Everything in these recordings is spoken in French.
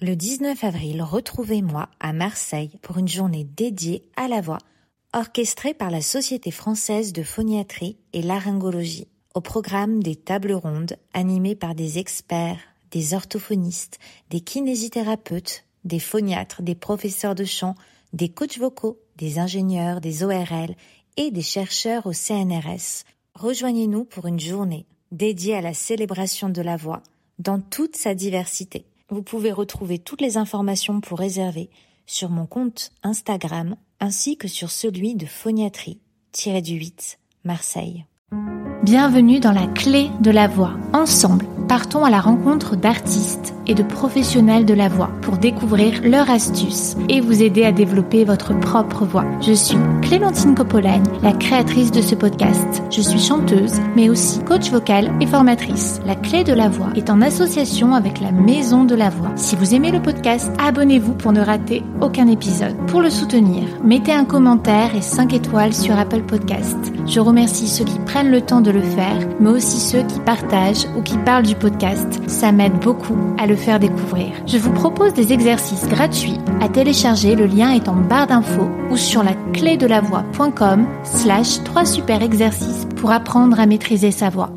Le 19 avril, retrouvez-moi à Marseille pour une journée dédiée à la voix, orchestrée par la Société française de phoniatrie et laryngologie. Au programme des tables rondes animées par des experts, des orthophonistes, des kinésithérapeutes, des phoniatres, des professeurs de chant, des coachs vocaux, des ingénieurs, des ORL et des chercheurs au CNRS. Rejoignez-nous pour une journée dédiée à la célébration de la voix dans toute sa diversité. Vous pouvez retrouver toutes les informations pour réserver sur mon compte Instagram ainsi que sur celui de phoniatrie-du-8 Marseille. Bienvenue dans la clé de la voix. Ensemble, partons à la rencontre d'artistes et de professionnels de la voix pour découvrir leurs astuces et vous aider à développer votre propre voix. Je suis Clémentine Coppolagne, la créatrice de ce podcast. Je suis chanteuse, mais aussi coach vocal et formatrice. La clé de la voix est en association avec la Maison de la Voix. Si vous aimez le podcast, abonnez-vous pour ne rater aucun épisode. Pour le soutenir, mettez un commentaire et 5 étoiles sur Apple Podcast. Je remercie ceux qui prennent le temps de le faire, mais aussi ceux qui partagent ou qui parlent du podcast. Ça m'aide beaucoup à le faire découvrir. Je vous propose des exercices gratuits à télécharger, le lien est en barre d'infos ou sur la clé de la voix.com slash 3 super exercices pour apprendre à maîtriser sa voix.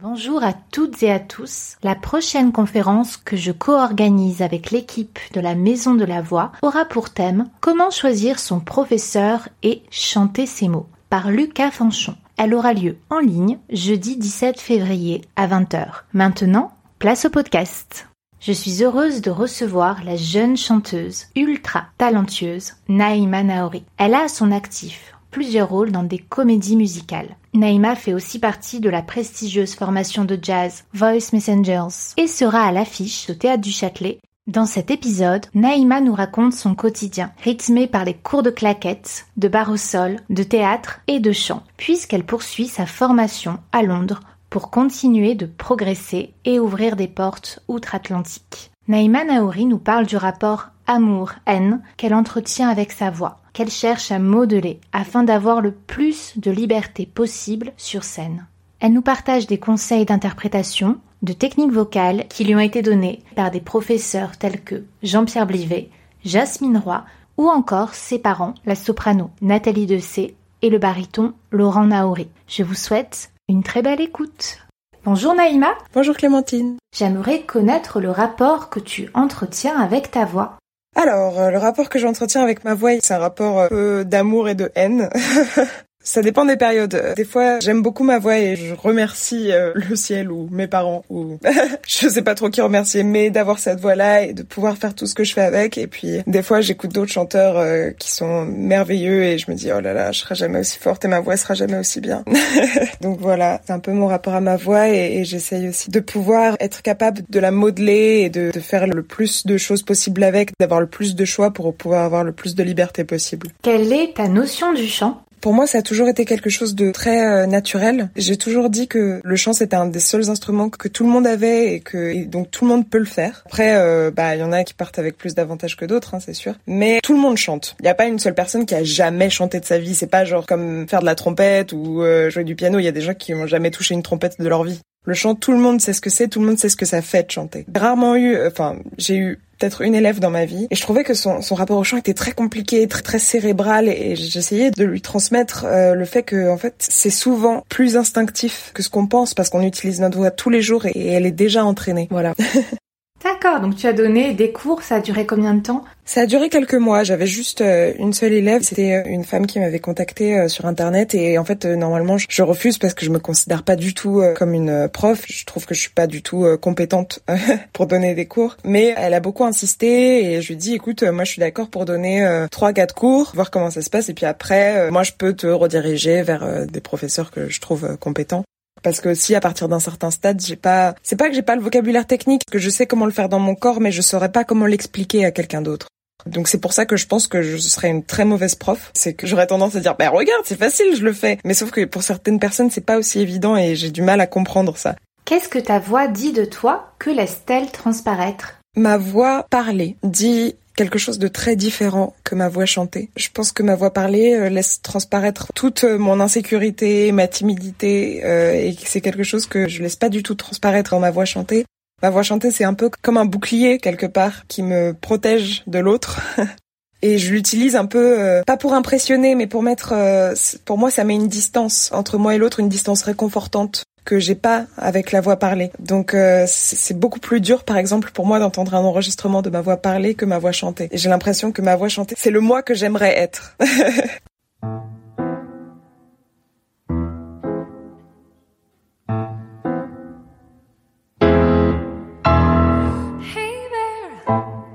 Bonjour à toutes et à tous. La prochaine conférence que je co-organise avec l'équipe de la Maison de la Voix aura pour thème Comment choisir son professeur et chanter ses mots par Lucas Fanchon. Elle aura lieu en ligne jeudi 17 février à 20h. Maintenant, place au podcast. Je suis heureuse de recevoir la jeune chanteuse ultra talentueuse Naïma Naori. Elle a à son actif plusieurs rôles dans des comédies musicales. Naïma fait aussi partie de la prestigieuse formation de jazz Voice Messengers et sera à l'affiche au Théâtre du Châtelet. Dans cet épisode, Naïma nous raconte son quotidien, rythmé par les cours de claquettes, de bar au sol, de théâtre et de chant, puisqu'elle poursuit sa formation à Londres pour continuer de progresser et ouvrir des portes outre-Atlantique. Naïma Naouri nous parle du rapport amour-haine qu'elle entretient avec sa voix, qu'elle cherche à modeler afin d'avoir le plus de liberté possible sur scène. Elle nous partage des conseils d'interprétation, de techniques vocales qui lui ont été donnés par des professeurs tels que Jean-Pierre Blivet, Jasmine Roy ou encore ses parents, la soprano Nathalie Dessé et le baryton Laurent Naouri. Je vous souhaite une très belle écoute. Bonjour Naïma. Bonjour Clémentine. J'aimerais connaître le rapport que tu entretiens avec ta voix. Alors, euh, le rapport que j'entretiens avec ma voix, c'est un rapport peu d'amour et de haine. Ça dépend des périodes. Des fois, j'aime beaucoup ma voix et je remercie euh, le ciel ou mes parents ou je sais pas trop qui remercier, mais d'avoir cette voix-là et de pouvoir faire tout ce que je fais avec. Et puis, des fois, j'écoute d'autres chanteurs euh, qui sont merveilleux et je me dis, oh là là, je serai jamais aussi forte et ma voix sera jamais aussi bien. Donc voilà, c'est un peu mon rapport à ma voix et, j'essaye aussi de pouvoir être capable de la modeler et de faire le plus de choses possibles avec, d'avoir le plus de choix pour pouvoir avoir le plus de liberté possible. Quelle est ta notion du chant? Pour moi, ça a toujours été quelque chose de très euh, naturel. J'ai toujours dit que le chant c'était un des seuls instruments que tout le monde avait et que et donc tout le monde peut le faire. Après, euh, bah il y en a qui partent avec plus d'avantages que d'autres, hein, c'est sûr. Mais tout le monde chante. Il n'y a pas une seule personne qui a jamais chanté de sa vie. C'est pas genre comme faire de la trompette ou euh, jouer du piano. Il y a des gens qui ont jamais touché une trompette de leur vie. Le chant, tout le monde sait ce que c'est, tout le monde sait ce que ça fait de chanter. Rarement eu, enfin, j'ai eu peut-être une élève dans ma vie et je trouvais que son, son rapport au chant était très compliqué, très, très cérébral et j'essayais de lui transmettre euh, le fait que en fait c'est souvent plus instinctif que ce qu'on pense parce qu'on utilise notre voix tous les jours et elle est déjà entraînée. Voilà. D'accord, donc tu as donné des cours, ça a duré combien de temps? Ça a duré quelques mois, j'avais juste euh, une seule élève, c'était euh, une femme qui m'avait contactée euh, sur internet et en fait normalement je, refuse parce que je me considère pas du tout comme une prof, je trouve que je suis pas du tout compétente pour donner des cours, mais elle a beaucoup insisté et je lui dis écoute moi je suis d'accord pour donner trois quatre cours, voir comment ça se passe et puis après moi je peux te rediriger vers des professeurs que je trouve compétents parce que aussi à partir d'un certain stade, j'ai pas c'est pas que j'ai pas le vocabulaire technique, que je sais comment le faire dans mon corps mais je saurais pas comment l'expliquer à quelqu'un d'autre. Donc c'est pour ça que je pense que je serais une très mauvaise prof. C'est que j'aurais tendance à dire, bah regarde, c'est facile, je le fais. Mais sauf que pour certaines personnes, c'est pas aussi évident et j'ai du mal à comprendre ça. Qu'est-ce que ta voix dit de toi? Que laisse-t-elle transparaître? Ma voix parlée dit quelque chose de très différent que ma voix chantée. Je pense que ma voix parlée euh, laisse transparaître toute euh, mon insécurité, ma timidité, euh, et c'est quelque chose que je laisse pas du tout transparaître dans ma voix chantée. Ma voix chantée, c'est un peu comme un bouclier quelque part qui me protège de l'autre. Et je l'utilise un peu, euh, pas pour impressionner, mais pour mettre, euh, pour moi, ça met une distance entre moi et l'autre, une distance réconfortante que j'ai pas avec la voix parlée. Donc euh, c'est beaucoup plus dur, par exemple, pour moi d'entendre un enregistrement de ma voix parlée que ma voix chantée. J'ai l'impression que ma voix chantée, c'est le moi que j'aimerais être.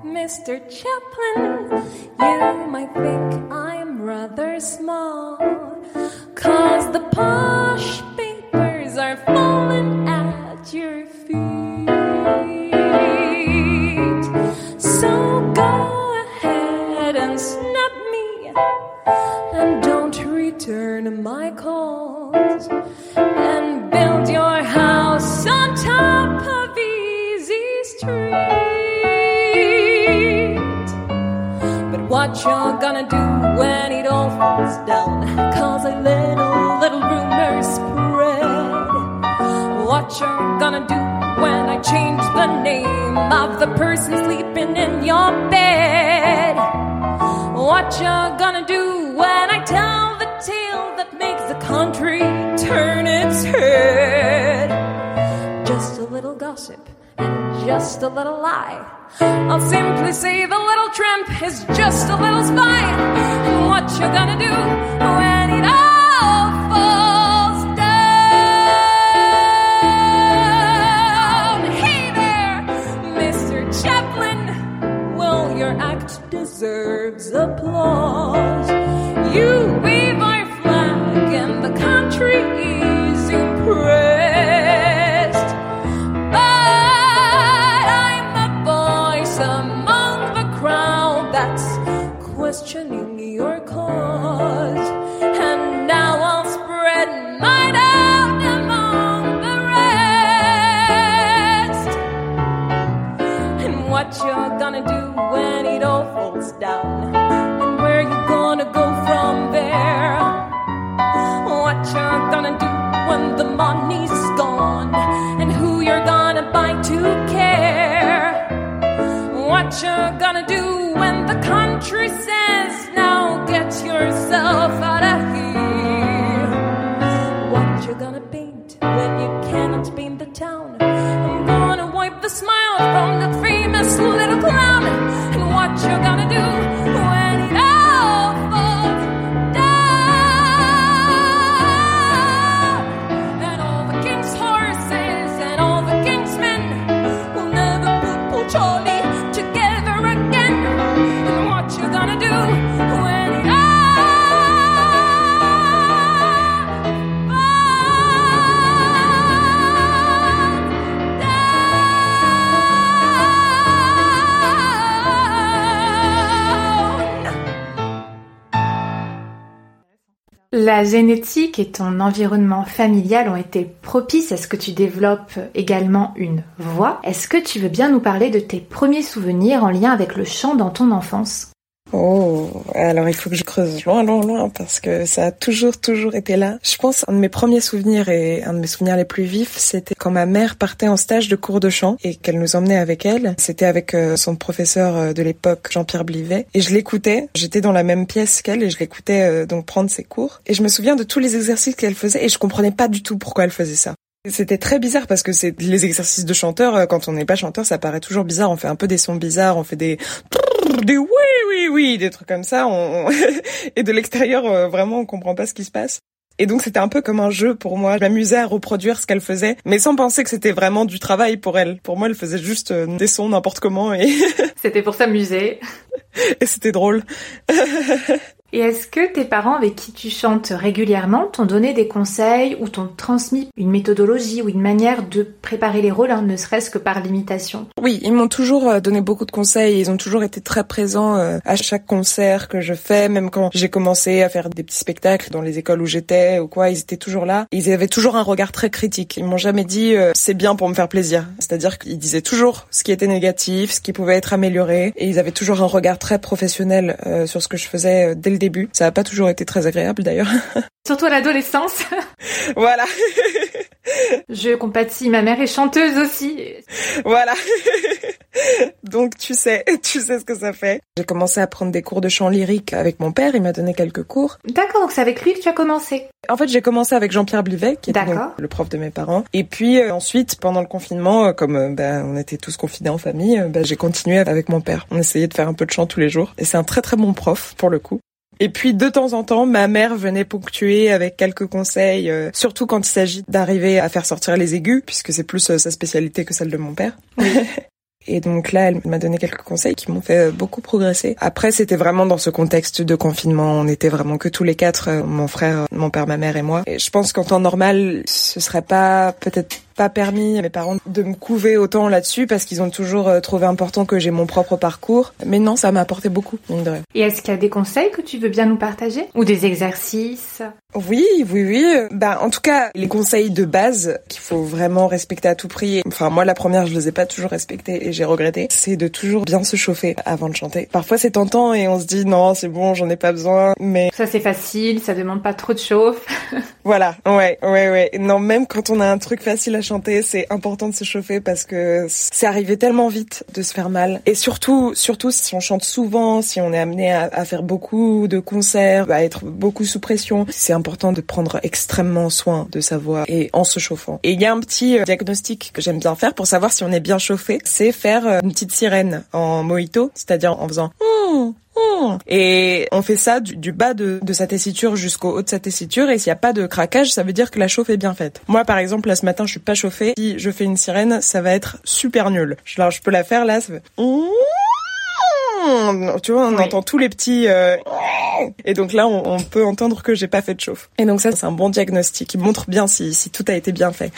Mr. Chaplin, you might think I'm rather small. Is just a money's gone. And who you're gonna buy to care. What you're gonna do when the country says, now get yourself out La génétique et ton environnement familial ont été propices à ce que tu développes également une voix. Est-ce que tu veux bien nous parler de tes premiers souvenirs en lien avec le chant dans ton enfance? Oh, alors il faut que je creuse loin, loin, loin, parce que ça a toujours, toujours été là. Je pense un de mes premiers souvenirs et un de mes souvenirs les plus vifs, c'était quand ma mère partait en stage de cours de chant et qu'elle nous emmenait avec elle. C'était avec euh, son professeur euh, de l'époque, Jean-Pierre Blivet, et je l'écoutais. J'étais dans la même pièce qu'elle et je l'écoutais euh, donc prendre ses cours. Et je me souviens de tous les exercices qu'elle faisait et je comprenais pas du tout pourquoi elle faisait ça. C'était très bizarre parce que c'est les exercices de chanteur. euh, Quand on n'est pas chanteur, ça paraît toujours bizarre. On fait un peu des sons bizarres, on fait des des oui oui oui, des trucs comme ça. On... et de l'extérieur, euh, vraiment, on comprend pas ce qui se passe. Et donc c'était un peu comme un jeu pour moi. Je m'amusais à reproduire ce qu'elle faisait, mais sans penser que c'était vraiment du travail pour elle. Pour moi, elle faisait juste euh, des sons n'importe comment et, C'était pour s'amuser. et c'était drôle. Et est-ce que tes parents avec qui tu chantes régulièrement t'ont donné des conseils ou t'ont transmis une méthodologie ou une manière de préparer les rôles, hein, ne serait-ce que par l'imitation? Oui, ils m'ont toujours euh, donné beaucoup de conseils. Ils ont toujours été très présents euh, à chaque concert que je fais, même quand j'ai commencé à faire des petits spectacles dans les écoles où j'étais ou quoi. Ils étaient toujours là. Ils avaient toujours un regard très critique. Ils m'ont jamais dit euh, c'est bien pour me faire plaisir. C'est-à-dire qu'ils disaient toujours ce qui était négatif, ce qui pouvait être amélioré, et ils avaient toujours un regard très professionnel sur ce que je faisais dès le début. Ça n'a pas toujours été très agréable d'ailleurs. Surtout à l'adolescence. voilà. Je compatis, ma mère est chanteuse aussi. Voilà. Donc tu sais, tu sais ce que ça fait. J'ai commencé à prendre des cours de chant lyrique avec mon père, il m'a donné quelques cours. D'accord, donc c'est avec lui que tu as commencé. En fait, j'ai commencé avec Jean-Pierre Blivet, qui était donc le prof de mes parents. Et puis euh, ensuite, pendant le confinement, euh, comme euh, ben, on était tous confinés en famille, ben, j'ai continué avec mon père. On essayait de faire un peu de chant tous les jours. Et c'est un très très bon prof, pour le coup. Et puis de temps en temps, ma mère venait ponctuer avec quelques conseils, surtout quand il s'agit d'arriver à faire sortir les aigus, puisque c'est plus sa spécialité que celle de mon père. Et donc là, elle m'a donné quelques conseils qui m'ont fait beaucoup progresser. Après, c'était vraiment dans ce contexte de confinement. On était vraiment que tous les quatre, mon frère, mon père, ma mère et moi. Et je pense qu'en temps normal, ce serait pas peut-être pas permis à mes parents de me couver autant là-dessus parce qu'ils ont toujours euh, trouvé important que j'ai mon propre parcours. Mais non, ça m'a apporté beaucoup, mine de rien. Et est-ce qu'il y a des conseils que tu veux bien nous partager? Ou des exercices? Oui, oui, oui. Bah, en tout cas, les conseils de base qu'il faut vraiment respecter à tout prix. Enfin, moi, la première, je les ai pas toujours respectés et j'ai regretté. C'est de toujours bien se chauffer avant de chanter. Parfois, c'est tentant et on se dit non, c'est bon, j'en ai pas besoin. Mais ça, c'est facile, ça demande pas trop de chauffe. voilà, ouais, ouais, ouais. Non, même quand on a un truc facile à chanter, c'est important de se chauffer parce que c'est arrivé tellement vite de se faire mal. Et surtout, surtout si on chante souvent, si on est amené à, faire beaucoup de concerts, à être beaucoup sous pression, c'est important de prendre extrêmement soin de sa voix et en se chauffant. Et il y a un petit euh, diagnostic que j'aime bien faire pour savoir si on est bien chauffé, c'est faire euh, une petite sirène en mojito, c'est-à-dire en faisant mmh, et on fait ça du, bas de, sa tessiture jusqu'au haut de sa tessiture. Et s'il n'y a pas de craquage, ça veut dire que la chauffe est bien faite. Moi, par exemple, là ce matin, je suis pas chauffée. Si je fais une sirène, ça va être super nul. Alors, je peux la faire là. Ça fait... Tu vois, on entend tous les petits. Euh, et donc là, on, peut entendre que j'ai pas fait de chauffe. Et donc ça, c'est un bon diagnostic qui montre bien si, si tout a été bien fait.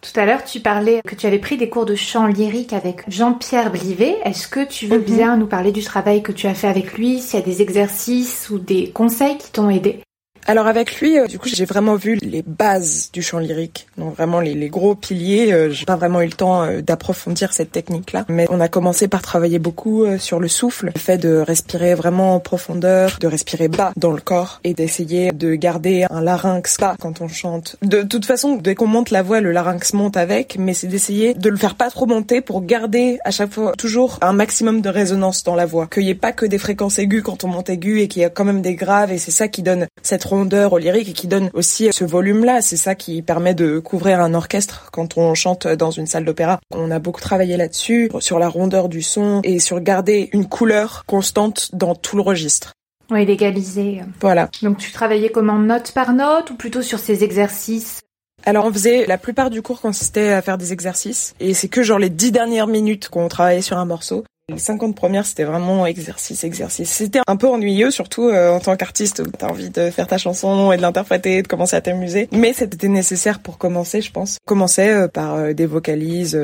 Tout à l'heure, tu parlais que tu avais pris des cours de chant lyrique avec Jean-Pierre Blivet. Est-ce que tu veux mhm. bien nous parler du travail que tu as fait avec lui, s'il y a des exercices ou des conseils qui t'ont aidé? Alors avec lui, euh, du coup, j'ai vraiment vu les bases du chant lyrique, donc vraiment les, gros piliers. Euh, j'ai pas vraiment eu le temps euh, d'approfondir cette technique-là, mais on a commencé par travailler beaucoup sur le souffle, le fait de respirer vraiment en profondeur, de respirer bas dans le corps et d'essayer de garder un larynx bas quand on chante. De toute façon, dès qu'on monte la voix, le larynx monte avec, mais c'est d'essayer de le faire pas trop monter pour garder à chaque fois toujours un maximum de résonance dans la voix, qu'il y ait pas que des fréquences aiguës quand on monte aigu et qu'il y a quand même des graves et c'est ça qui donne cette au lyrique et qui donne aussi ce volume-là. C'est ça qui permet de couvrir un orchestre quand on chante dans une salle d'opéra. On a beaucoup travaillé là-dessus, sur la rondeur du son et sur garder une couleur constante dans tout le registre. Oui, légaliser. Voilà. Donc tu travaillais comment note par note ou plutôt sur ces exercices? Alors on faisait, la plupart du cours consistait à faire des exercices et c'est que genre les dix dernières minutes qu'on travaillait sur un morceau. Les 50 premières, c'était vraiment exercice, exercice. C'était un peu ennuyeux, surtout euh, en tant qu'artiste, où t'as envie de faire ta chanson et de l'interpréter, de commencer à t'amuser. Mais c'était nécessaire pour commencer, je pense. Commencer euh, par euh, des vocalises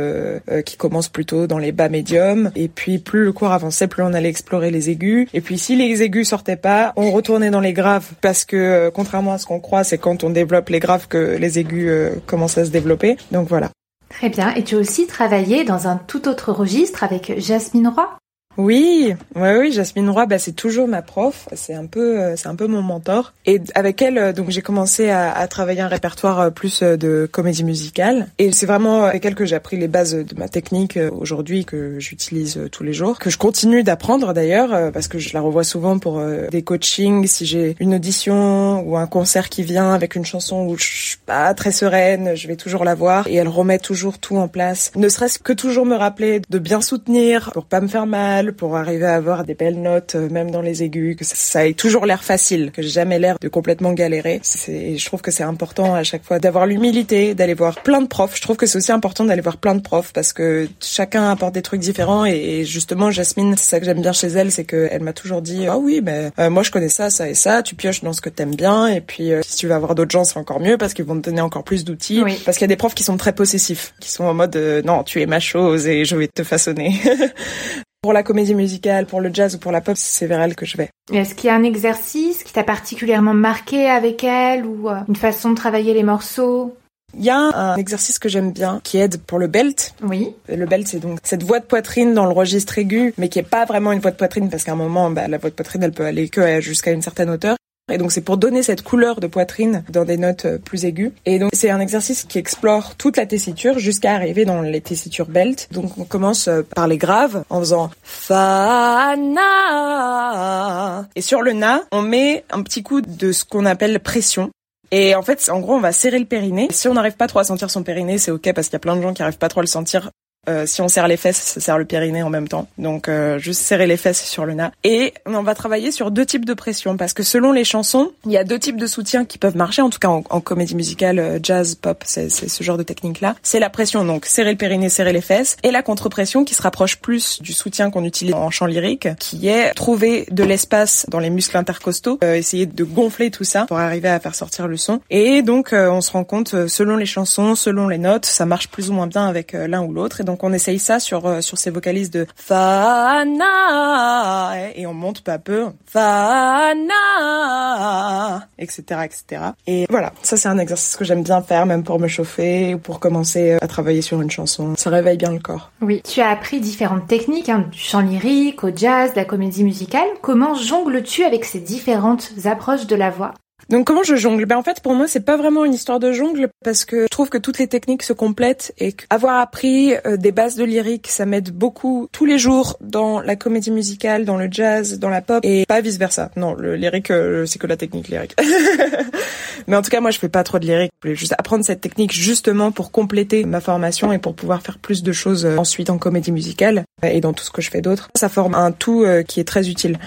qui commencent plutôt dans les bas médiums. Et puis plus le cours avançait, plus on allait explorer les aigus. Et puis si les aigus sortaient pas, on retournait dans les graves. Parce que contrairement à ce qu'on croit, c'est quand on développe les graves que les aigus commencent à se développer. Donc voilà. Très bien. Et tu as aussi travaillé dans un tout autre registre avec Jasmine Roy? Oui, oui, oui, Jasmine Roy, bah, c'est toujours ma prof. C'est un peu, euh, c'est un peu mon mentor. Et avec elle, euh, donc j'ai commencé à, à, travailler un répertoire euh, plus de comédie musicale. Et c'est vraiment avec elle que j'ai appris les bases de ma technique aujourd'hui que j'utilise tous les jours, que je continue d'apprendre d'ailleurs parce que je la revois souvent pour des coachings. Si j'ai une audition ou un concert qui vient avec une chanson où je suis pas très sereine, je vais toujours la voir et elle remet toujours tout en place. Ne serait-ce que toujours me rappeler de bien soutenir pour pas me faire mal pour arriver à avoir des belles notes, euh, même dans les aigus, que ça ait toujours l'air facile, que j'ai jamais l'air de complètement galérer. Je trouve que c'est important à chaque fois d'avoir l'humilité, d'aller voir plein de profs. Je trouve que c'est aussi important d'aller voir plein de profs parce que chacun apporte des trucs différents et justement Jasmine, c'est ça que j'aime bien chez elle, c'est qu'elle m'a toujours dit ah oui mais euh, moi je connais ça, ça et ça, tu pioches dans ce que t'aimes bien et puis euh, si tu vas avoir d'autres gens c'est encore mieux parce qu'ils vont te donner encore plus d'outils. Parce qu'il y a des profs qui sont très possessifs, qui sont en mode non tu es ma chose et je vais te façonner. Pour la comédie musicale, pour le jazz ou pour la pop, c'est vers elle que je vais. Est-ce qu'il y a un exercice qui t'a particulièrement marqué avec elle ou euh, une façon de travailler les morceaux? Il y a un exercice que j'aime bien qui aide pour le belt. Oui. Le belt, c'est donc cette voix de poitrine dans le registre aigu, mais qui est pas vraiment une voix de poitrine parce qu'à un moment, bah, la voix de poitrine, elle peut aller que jusqu'à une certaine hauteur. Et donc c'est pour donner cette couleur de poitrine dans des notes euh, plus aiguës. Et donc c'est un exercice qui explore toute la tessiture jusqu'à arriver dans les tessitures belt. Donc on commence euh, par les graves en faisant fa na. Et sur le na, on met un petit coup de ce qu'on appelle pression. Et en fait, en gros, on va serrer le périnée. Si on n'arrive pas trop à sentir son périnée, c'est ok parce qu'il y a plein de gens qui arrivent pas trop à le sentir. Euh, si on serre les fesses, ça serre le périnée en même temps. Donc euh, juste serrer les fesses sur le na. Et on va travailler sur deux types de pression parce que selon les chansons, il y a deux types de soutiens qui peuvent marcher. En tout cas en, comédie musicale, euh, jazz, pop, c'est ce genre de technique-là. C'est la pression, donc serrer le périnée, serrer les fesses, et la contre-pression qui se rapproche plus du soutien qu'on utilise en chant lyrique, qui est trouver de l'espace dans les muscles intercostaux, euh, essayer de gonfler tout ça pour arriver à faire sortir le son. Et donc euh, on se rend compte, euh, selon les chansons, selon les notes, ça marche plus ou moins bien avec l'un ou l'autre. On essaye ça sur euh, sur ces vocalises de fa na et on monte peu à peu fa na etc etc. Et voilà, ça c'est un exercice que j'aime bien faire même pour me chauffer ou pour commencer euh, à travailler sur une chanson. Ça réveille bien le corps. Oui. Tu as appris différentes techniques, hein, du chant lyrique au jazz, de la comédie musicale. Comment jongles-tu avec ces différentes approches de la voix? Donc comment je jongle? Ben en fait pour moi c'est pas vraiment une histoire de jongle parce que je trouve que toutes les techniques se complètent et avoir appris euh, des bases de lyrique ça m'aide beaucoup tous les jours dans la comédie musicale, dans le jazz, dans la pop et pas vice versa. Non, le lyrique euh, c'est que la technique lyrique. Mais en tout cas moi je fais pas trop de lyrique, je voulais juste apprendre cette technique justement pour compléter ma formation et pour pouvoir faire plus de choses euh, ensuite en comédie musicale et dans tout ce que je fais d'autre. Ça forme un tout qui est très utile.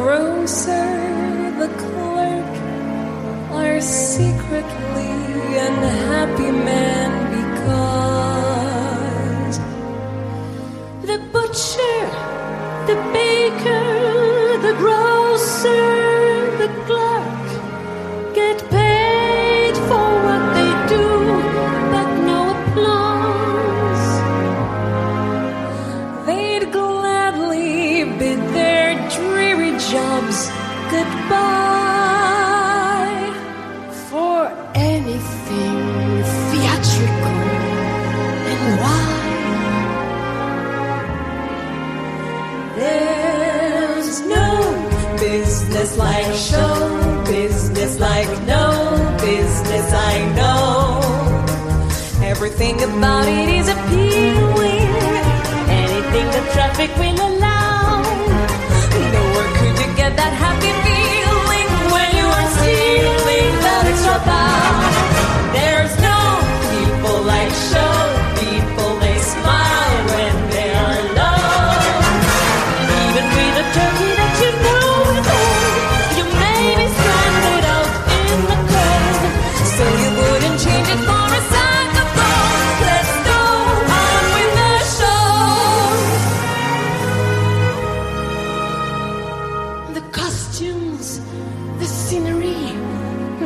Grocer, the clerk are secretly unhappy men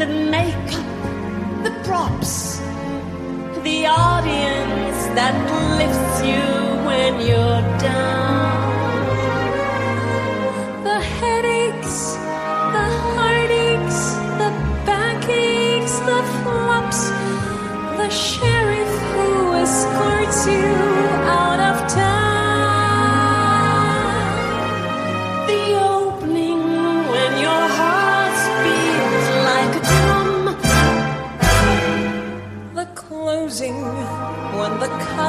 the makeup, the props, the audience that lifts you when you're down. The headaches, the heartaches, the backaches, the flops, the sheriff who escorts you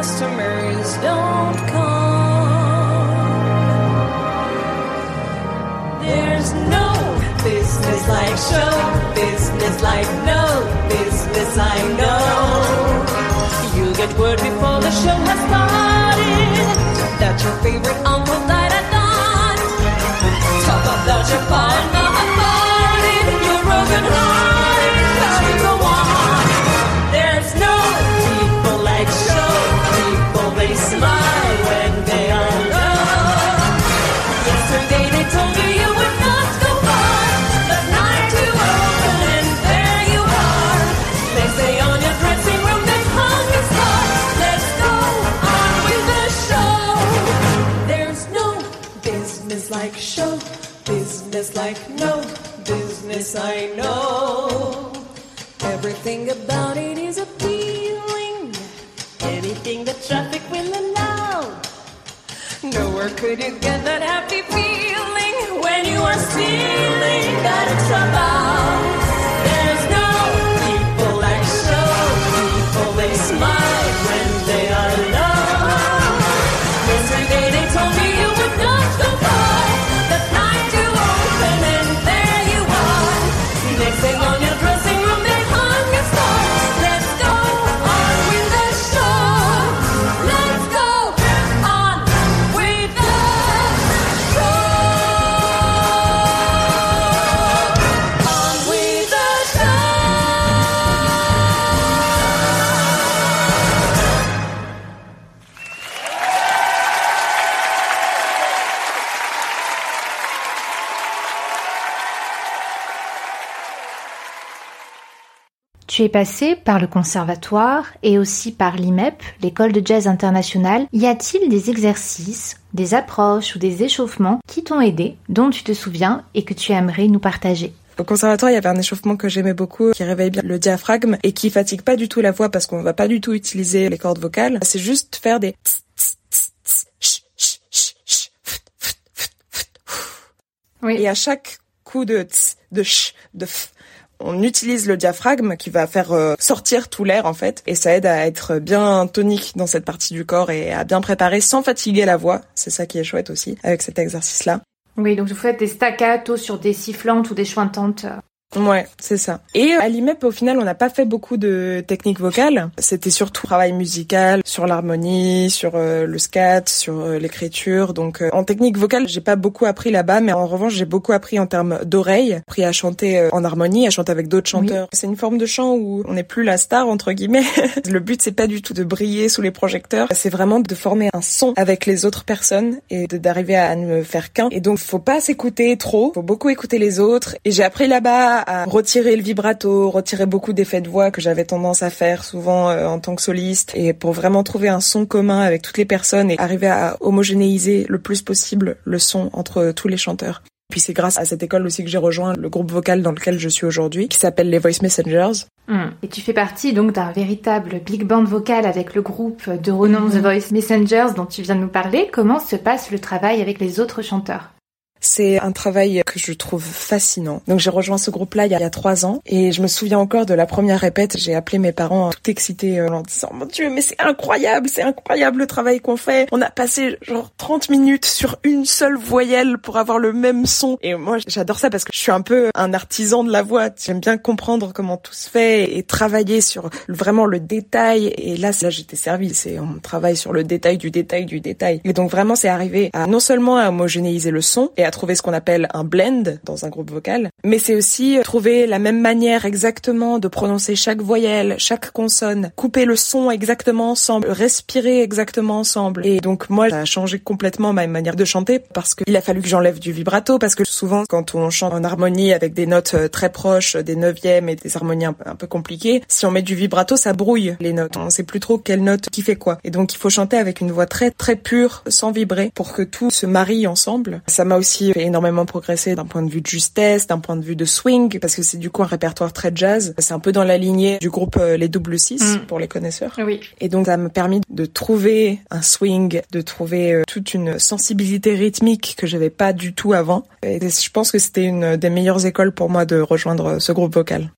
customers don't come. There's no business like show business like no business I know. You get word before the show has started that your favorite uncle died at dawn. Talk about your pa I know. Everything about it is appealing. Anything that traffic will allow. Nowhere could you get that happy feeling when you are stealing of trouble. There's no people like show people they smile when they are low. Yesterday they told me Tu es passé par le conservatoire et aussi par l'IMEP, l'école de jazz internationale. Y a-t-il des exercices, des approches ou des échauffements qui t'ont aidé, dont tu te souviens et que tu aimerais nous partager? Au conservatoire, il y avait un échauffement que j'aimais beaucoup, qui réveille bien le diaphragme et qui fatigue pas du tout la voix parce qu'on va pas du tout utiliser les cordes vocales. C'est juste faire des. Oui. Et à chaque coup de tss, de ch, de f, on utilise le diaphragme qui va faire euh, sortir tout l'air en fait et ça aide à être bien tonique dans cette partie du corps et à bien préparer sans fatiguer la voix. C'est ça qui est chouette aussi avec cet exercice-là. Oui, donc vous faites des staccato sur des sifflantes ou des chointantes. Ouais, c'est ça. Et euh, à l'IMEP, au final, on n'a pas fait beaucoup de techniques vocales. C'était surtout travail musical, sur l'harmonie, sur euh, le scat, sur euh, l'écriture. Donc, en technique vocale, j'ai pas beaucoup appris là-bas, mais en revanche, j'ai beaucoup appris en termes d'oreille, appris à chanter en harmonie, à chanter avec d'autres chanteurs. C'est une forme de chant où on n'est plus la star entre guillemets. le but, c'est pas du tout de briller sous les projecteurs. C'est vraiment de former un son avec les autres personnes et d'arriver à ne faire qu'un. Et donc, faut pas s'écouter trop. Faut beaucoup écouter les autres. Et j'ai appris là-bas à retirer le vibrato, retirer beaucoup d'effets de voix que j'avais tendance à faire souvent euh, en tant que soliste et pour vraiment trouver un son commun avec toutes les personnes et arriver à homogénéiser le plus possible le son entre tous les chanteurs. Puis c'est grâce à cette école aussi que j'ai rejoint le groupe vocal dans lequel je suis aujourd'hui, qui s'appelle les Voice Messengers. Hmm. Et tu fais partie donc d'un véritable big band vocal avec le groupe de renom The Voice Messengers dont tu viens de nous parler. Comment se passe le travail avec les autres chanteurs? C'est un travail que je trouve fascinant. Donc j'ai rejoint ce groupe-là il y a trois ans et je me souviens encore de la première répète. J'ai appelé mes parents tout excités euh, en disant mon Dieu mais c'est incroyable, c'est incroyable le travail qu'on fait. On a passé genre 30 minutes sur une seule voyelle pour avoir le même son. Et moi j'adore ça parce que je suis un peu un artisan de la voix. J'aime bien comprendre comment tout se fait et travailler sur vraiment le détail. Et là là j'étais servie. C'est on travaille sur le détail du détail du détail. Et donc vraiment c'est arrivé à non seulement à homogénéiser le son et à trouver ce qu'on appelle un blend dans un groupe vocal, mais c'est aussi trouver la même manière exactement de prononcer chaque voyelle, chaque consonne, couper le son exactement ensemble, respirer exactement ensemble. Et donc moi, ça a changé complètement ma manière de chanter parce qu'il a fallu que j'enlève du vibrato parce que souvent quand on chante en harmonie avec des notes euh, très proches, des neuvièmes et des harmonies un peu, un peu compliquées, si on met du vibrato, ça brouille les notes. On sait plus trop quelle note qui fait quoi. Et donc il faut chanter avec une voix très très pure, sans vibrer, pour que tout se marie ensemble. Ça m'a aussi fait énormément progresser d'un point de vue de justesse, d'un point de vue de swing, parce que c'est du coup un répertoire très jazz. C'est un peu dans la lignée du groupe euh, Les Double Six, Mm. pour les connaisseurs. Oui. Et donc ça m'a permis de trouver un swing, de trouver euh, toute une sensibilité rythmique que j'avais pas du tout avant. Et je pense que c'était une des meilleures écoles pour moi de rejoindre ce groupe vocal.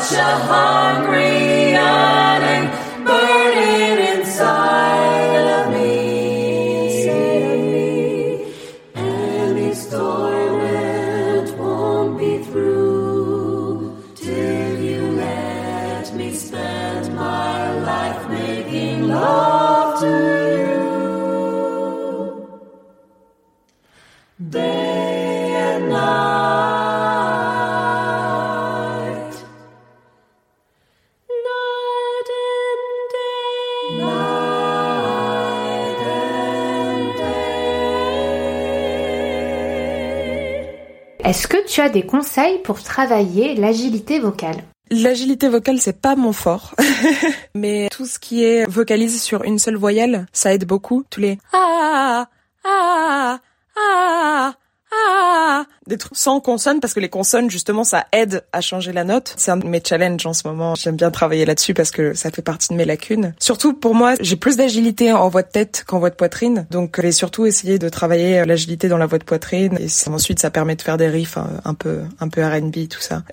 Such a hungry des conseils pour travailler l'agilité vocale? L'agilité vocale, c'est pas mon fort. Mais tout ce qui est vocalisé sur une seule voyelle, ça aide beaucoup. Tous les ah, ah, ah, ah, des trucs sans consonnes parce que les consonnes, justement, ça aide à changer la note. C'est un de mes challenges en ce moment. J'aime bien travailler là-dessus parce que ça fait partie de mes lacunes. Surtout pour moi, j'ai plus d'agilité en voix de tête qu'en voix de poitrine. Donc, je vais surtout essayer de travailler l'agilité dans la voix de poitrine. Et ça- ensuite, ça permet de faire des riffs hein, un peu, un peu R&B, tout ça.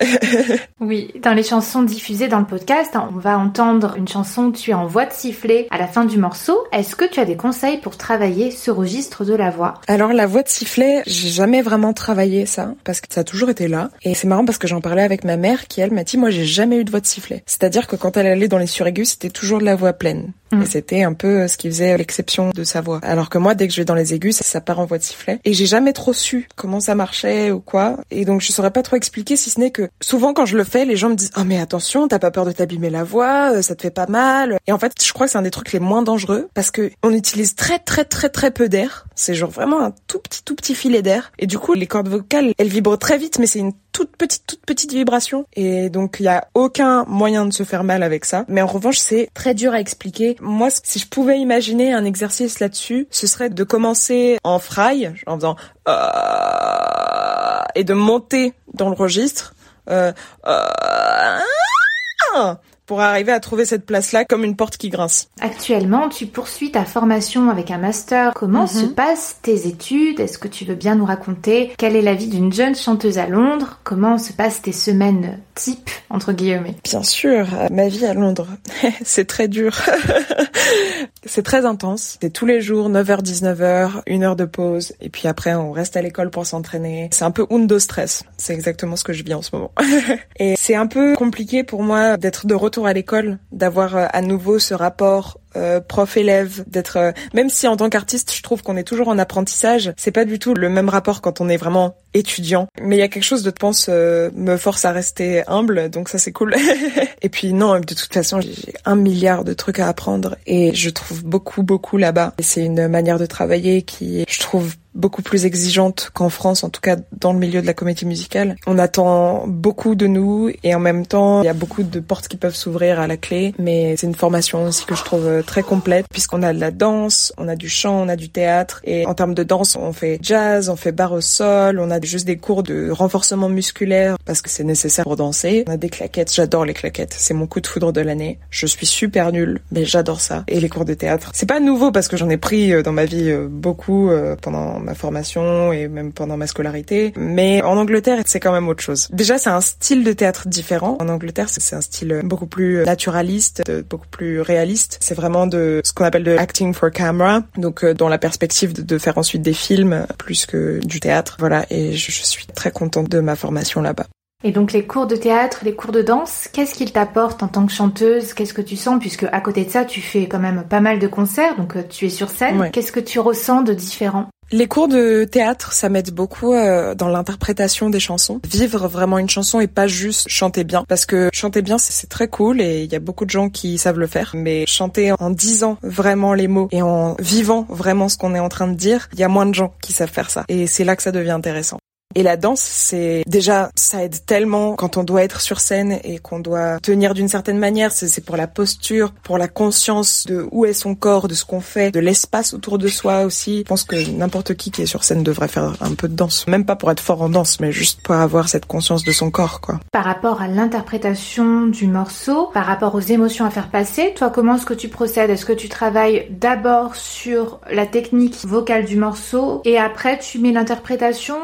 Oui, dans les chansons diffusées dans le podcast, hein, on va entendre une chanson tu es en voix de sifflet à la fin du morceau. Est-ce que tu as des conseils pour travailler ce registre de la voix? Alors la voix de sifflet, j'ai jamais vraiment travaillé ça parce que ça a toujours été là et c'est marrant parce que j'en parlais avec ma mère qui elle m'a dit moi j'ai jamais eu de voix de sifflet. C'est-à-dire que quand elle allait dans les suraigus, c'était toujours de la voix pleine. Mm. Et c'était un peu ce qui faisait l'exception de sa voix. Alors que moi dès que je vais dans les aigus, ça, ça part en voix de sifflet et j'ai jamais trop su comment ça marchait ou quoi et donc je saurais pas trop expliquer si ce n'est que souvent quand je le fais, les gens me disent "Oh mais attention, t'as pas peur de t'abîmer la voix, euh, ça te fait pas mal." Et en fait, je crois que c'est un des trucs les moins dangereux parce que on utilise très très très très peu d'air. C'est genre vraiment un tout petit tout petit filet d'air et du coup les cordes vocales, elles vibrent très vite mais c'est une toute petite toute petite vibration et donc il y a aucun moyen de se faire mal avec ça. Mais en revanche, c'est très dur à expliquer. Moi, si je pouvais imaginer un exercice là-dessus, ce serait de commencer en fry en faisant euh, et de monter dans le registre euh, euh, pour arriver à trouver cette place-là comme une porte qui grince. Actuellement, tu poursuis ta formation avec un master. Comment Mhm. se passent tes études? Est-ce que tu veux bien nous raconter quelle est la vie d'une jeune chanteuse à Londres? Comment se passent tes semaines type, entre guillemets? Bien sûr, euh, ma vie à Londres, c'est très dur. c'est très intense. C'est tous les jours, 9h, 19h, une heure de pause. Et puis après, on reste à l'école pour s'entraîner. C'est un peu undo stress. C'est exactement ce que je vis en ce moment. Et c'est un peu compliqué pour moi d'être de retour à l'école, d'avoir euh, à nouveau ce rapport euh, prof-élève, d'être euh, même si en tant qu'artiste, je trouve qu'on est toujours en apprentissage, c'est pas du tout le même rapport quand on est vraiment étudiant. Mais il y a quelque chose de, je pense, euh, me force à rester humble, donc ça c'est cool. et puis non, de toute façon, j'ai un milliard de trucs à apprendre et je trouve beaucoup, beaucoup là-bas. C'est une manière de travailler qui, je trouve, beaucoup plus exigeante qu'en France, en tout cas dans le milieu de la comédie musicale. On attend beaucoup de nous et en même temps, il y a beaucoup de portes qui peuvent s'ouvrir à la clé, mais c'est une formation aussi que je trouve très complète puisqu'on a de la danse, on a du chant, on a du théâtre et en termes de danse, on fait jazz, on fait barre au sol, on a juste des cours de renforcement musculaire parce que c'est nécessaire pour danser. On a des claquettes, j'adore les claquettes, c'est mon coup de foudre de l'année. Je suis super nulle, mais j'adore ça. Et les cours de théâtre, c'est pas nouveau parce que j'en ai pris euh, dans ma vie euh, beaucoup euh, pendant ma formation et même pendant ma scolarité. Mais en Angleterre, c'est quand même autre chose. Déjà, c'est un style de théâtre différent. En Angleterre, c'est un style beaucoup plus naturaliste, euh, beaucoup plus réaliste. C'est vraiment de ce qu'on appelle de acting for camera. Donc, euh, dans la perspective de, faire ensuite des films plus que du théâtre. Voilà. Et je, suis très contente de ma formation là-bas. Et donc les cours de théâtre, les cours de danse, qu'est-ce qu'ils t'apportent en tant que chanteuse? Qu'est-ce que tu sens? Puisque à côté de ça, tu fais quand même pas mal de concerts, donc euh, tu es sur scène. Ouais. Qu'est-ce que tu ressens de différent? Les cours de théâtre, ça m'aide beaucoup euh, dans l'interprétation des chansons. Vivre vraiment une chanson et pas juste chanter bien. Parce que chanter bien, c'est- c'est très cool et il y a beaucoup de gens qui savent le faire. Mais chanter en disant vraiment les mots et en vivant vraiment ce qu'on est en train de dire, il y a moins de gens qui savent faire ça. Et c'est là que ça devient intéressant. Et la danse, c'est déjà, ça aide tellement quand on doit être sur scène et qu'on doit tenir d'une certaine manière. C'est pour la posture, pour la conscience de où est son corps, de ce qu'on fait, de l'espace autour de soi aussi. Je pense que n'importe qui qui est sur scène devrait faire un peu de danse. Même pas pour être fort en danse, mais juste pour avoir cette conscience de son corps, quoi. Par rapport à l'interprétation du morceau, par rapport aux émotions à faire passer, toi comment est-ce que tu procèdes? Est-ce que tu travailles d'abord sur la technique vocale du morceau et après tu mets l'interprétation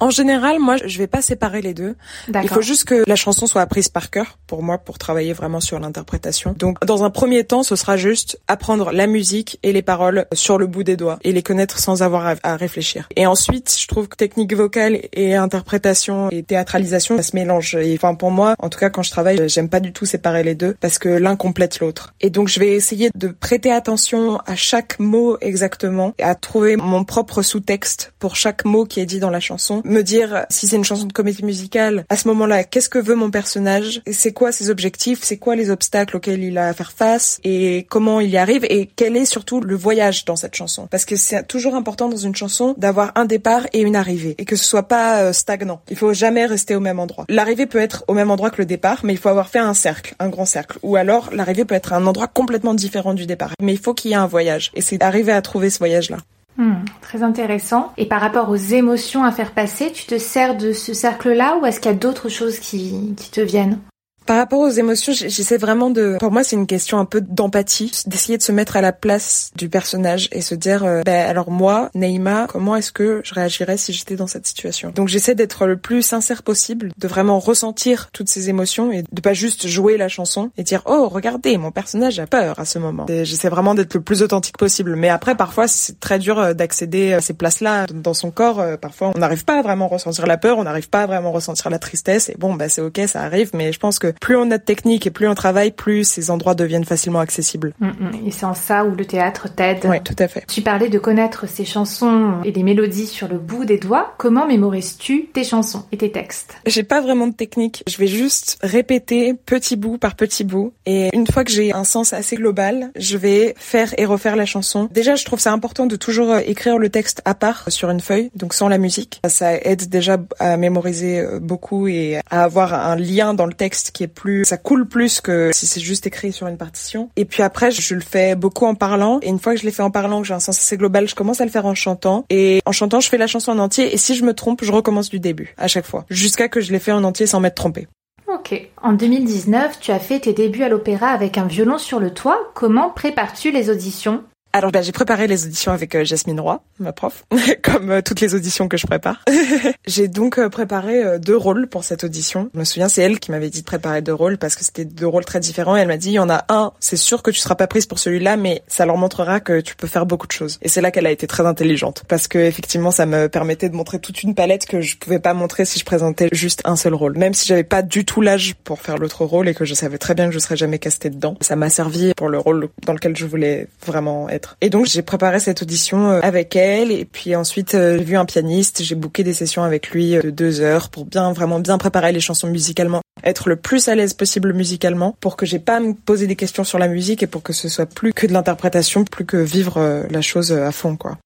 En général, moi, je vais pas séparer les deux. Il faut juste que la chanson soit apprise par cœur pour moi, pour travailler vraiment sur l'interprétation. Donc, dans un premier temps, ce sera juste apprendre la musique et les paroles sur le bout des doigts et les connaître sans avoir à, réfléchir. Et ensuite, je trouve que technique vocale et interprétation et théâtralisation, ça se mélange. Et enfin, pour moi, en tout cas, quand je travaille, j'aime pas du tout séparer les deux parce que l'un complète l'autre. Et donc, je vais essayer de prêter attention à chaque mot exactement et à trouver mon propre sous-texte pour chaque mot qui est dit dans la chanson me dire si c'est une chanson de comédie musicale, à ce moment-là, qu'est-ce que veut mon personnage, c'est quoi ses objectifs, c'est quoi les obstacles auxquels il a à faire face? Et comment il y arrive? Et quel est surtout le voyage dans cette chanson? Parce que c'est toujours important dans une chanson d'avoir un départ et une arrivée et que ce soit pas euh, stagnant. Il faut jamais rester au même endroit. L'arrivée peut être au même endroit que le départ, mais il faut avoir fait un cercle, un grand cercle. Ou alors l'arrivée peut être un endroit complètement différent du départ. Mais il faut qu'il y ait un voyage et c'est d'arriver à trouver ce voyage-là. Hmm, très intéressant. Et par rapport aux émotions à faire passer, tu te sers de ce cercle-là ou est-ce qu'il y a d'autres choses qui, qui te viennent? Par rapport aux émotions, j'essaie vraiment de... Pour moi, c'est une question un peu d'empathie, d'essayer de se mettre à la place du personnage et se dire, euh, ben, alors moi, Neymar, comment est-ce que je réagirais si j'étais dans cette situation? Donc j'essaie d'être le plus sincère possible, de vraiment ressentir toutes ces émotions et de pas juste jouer la chanson et dire, oh, regardez, mon personnage a peur à ce moment. J'essaie vraiment d'être le plus authentique possible. Mais après, parfois, c'est très dur euh, d'accéder à ces places-là dans son corps. Euh, parfois, on n'arrive pas à vraiment ressentir la peur, on n'arrive pas à vraiment ressentir la tristesse. Et bon, bah c'est ok, ça arrive. Mais je pense que plus on a de technique et plus on travaille, plus ces endroits deviennent facilement accessibles. Mm, mm. Et c'est en ça où le théâtre t'aide. Oui, tout à fait. Tu parlais de connaître ces chansons et des mélodies sur le bout des doigts. Comment mémorises-tu tes chansons et tes textes? J'ai pas vraiment de technique. Je vais juste répéter petit bout par petit bout. Et une fois que j'ai un sens assez global, je vais faire et refaire la chanson. Déjà, je trouve ça important de toujours euh, écrire le texte à part sur une feuille, donc sans la musique. Ça aide déjà à mémoriser euh, beaucoup et à avoir un lien dans le texte plus ça coule plus que si c'est juste écrit sur une partition. Et puis après, je le fais beaucoup en parlant. Et une fois que je l'ai fait en parlant, que j'ai un sens assez global, je commence à le faire en chantant. Et en chantant, je fais la chanson en entier. Et si je me trompe, je recommence du début, à chaque fois. Jusqu'à que je l'ai fait en entier sans m'être trompé. Ok. En 2019, tu as fait tes débuts à l'opéra avec un violon sur le toit. Comment prépares-tu les auditions? Alors bah, j'ai préparé les auditions avec euh, Jasmine Roy, ma prof, comme euh, toutes les auditions que je prépare. j'ai donc euh, préparé deux rôles pour cette audition. Je me souviens, c'est elle qui m'avait dit de préparer deux rôles parce que c'était deux rôles très différents. Et elle m'a dit, il y en a un, c'est sûr que tu seras pas prise pour celui-là, mais ça leur montrera que tu peux faire beaucoup de choses. Et c'est là qu'elle a été très intelligente parce que effectivement, ça me permettait de montrer toute une palette que je pouvais pas montrer si je présentais juste un seul rôle. Même si j'avais pas du tout l'âge pour faire l'autre rôle et que je savais très bien que je serais jamais castée dedans, ça m'a servi pour le rôle dans lequel je voulais vraiment être et donc j'ai préparé cette audition euh, avec elle. Et puis ensuite euh, j'ai vu un pianiste, j'ai booké des sessions avec lui euh, de deux heures pour bien vraiment bien préparer les chansons musicalement, être le plus à l'aise possible musicalement pour que j'ai pas à me poser des questions sur la musique et pour que ce soit plus que de l'interprétation, plus que vivre la chose à fond quoi.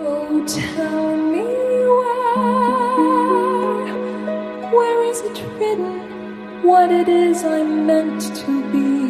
Oh, where is it written? What it is I'm meant to be?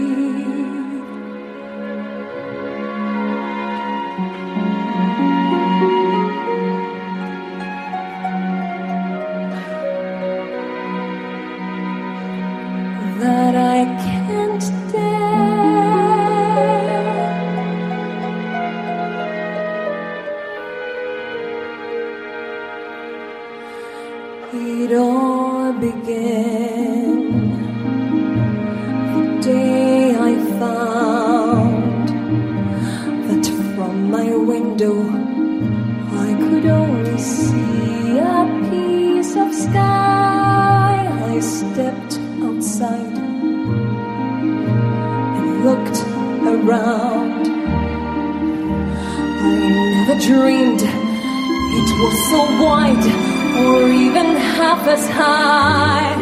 high.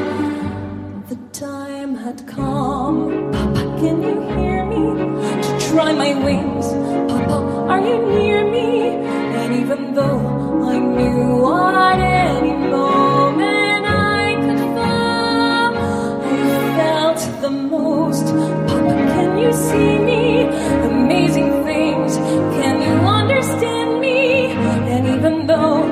The time had come. Papa, can you hear me? To try my wings. Papa, are you near me? And even though I knew at any moment I could fall, I felt the most. Papa, can you see me? Amazing things. Can you understand me? And even though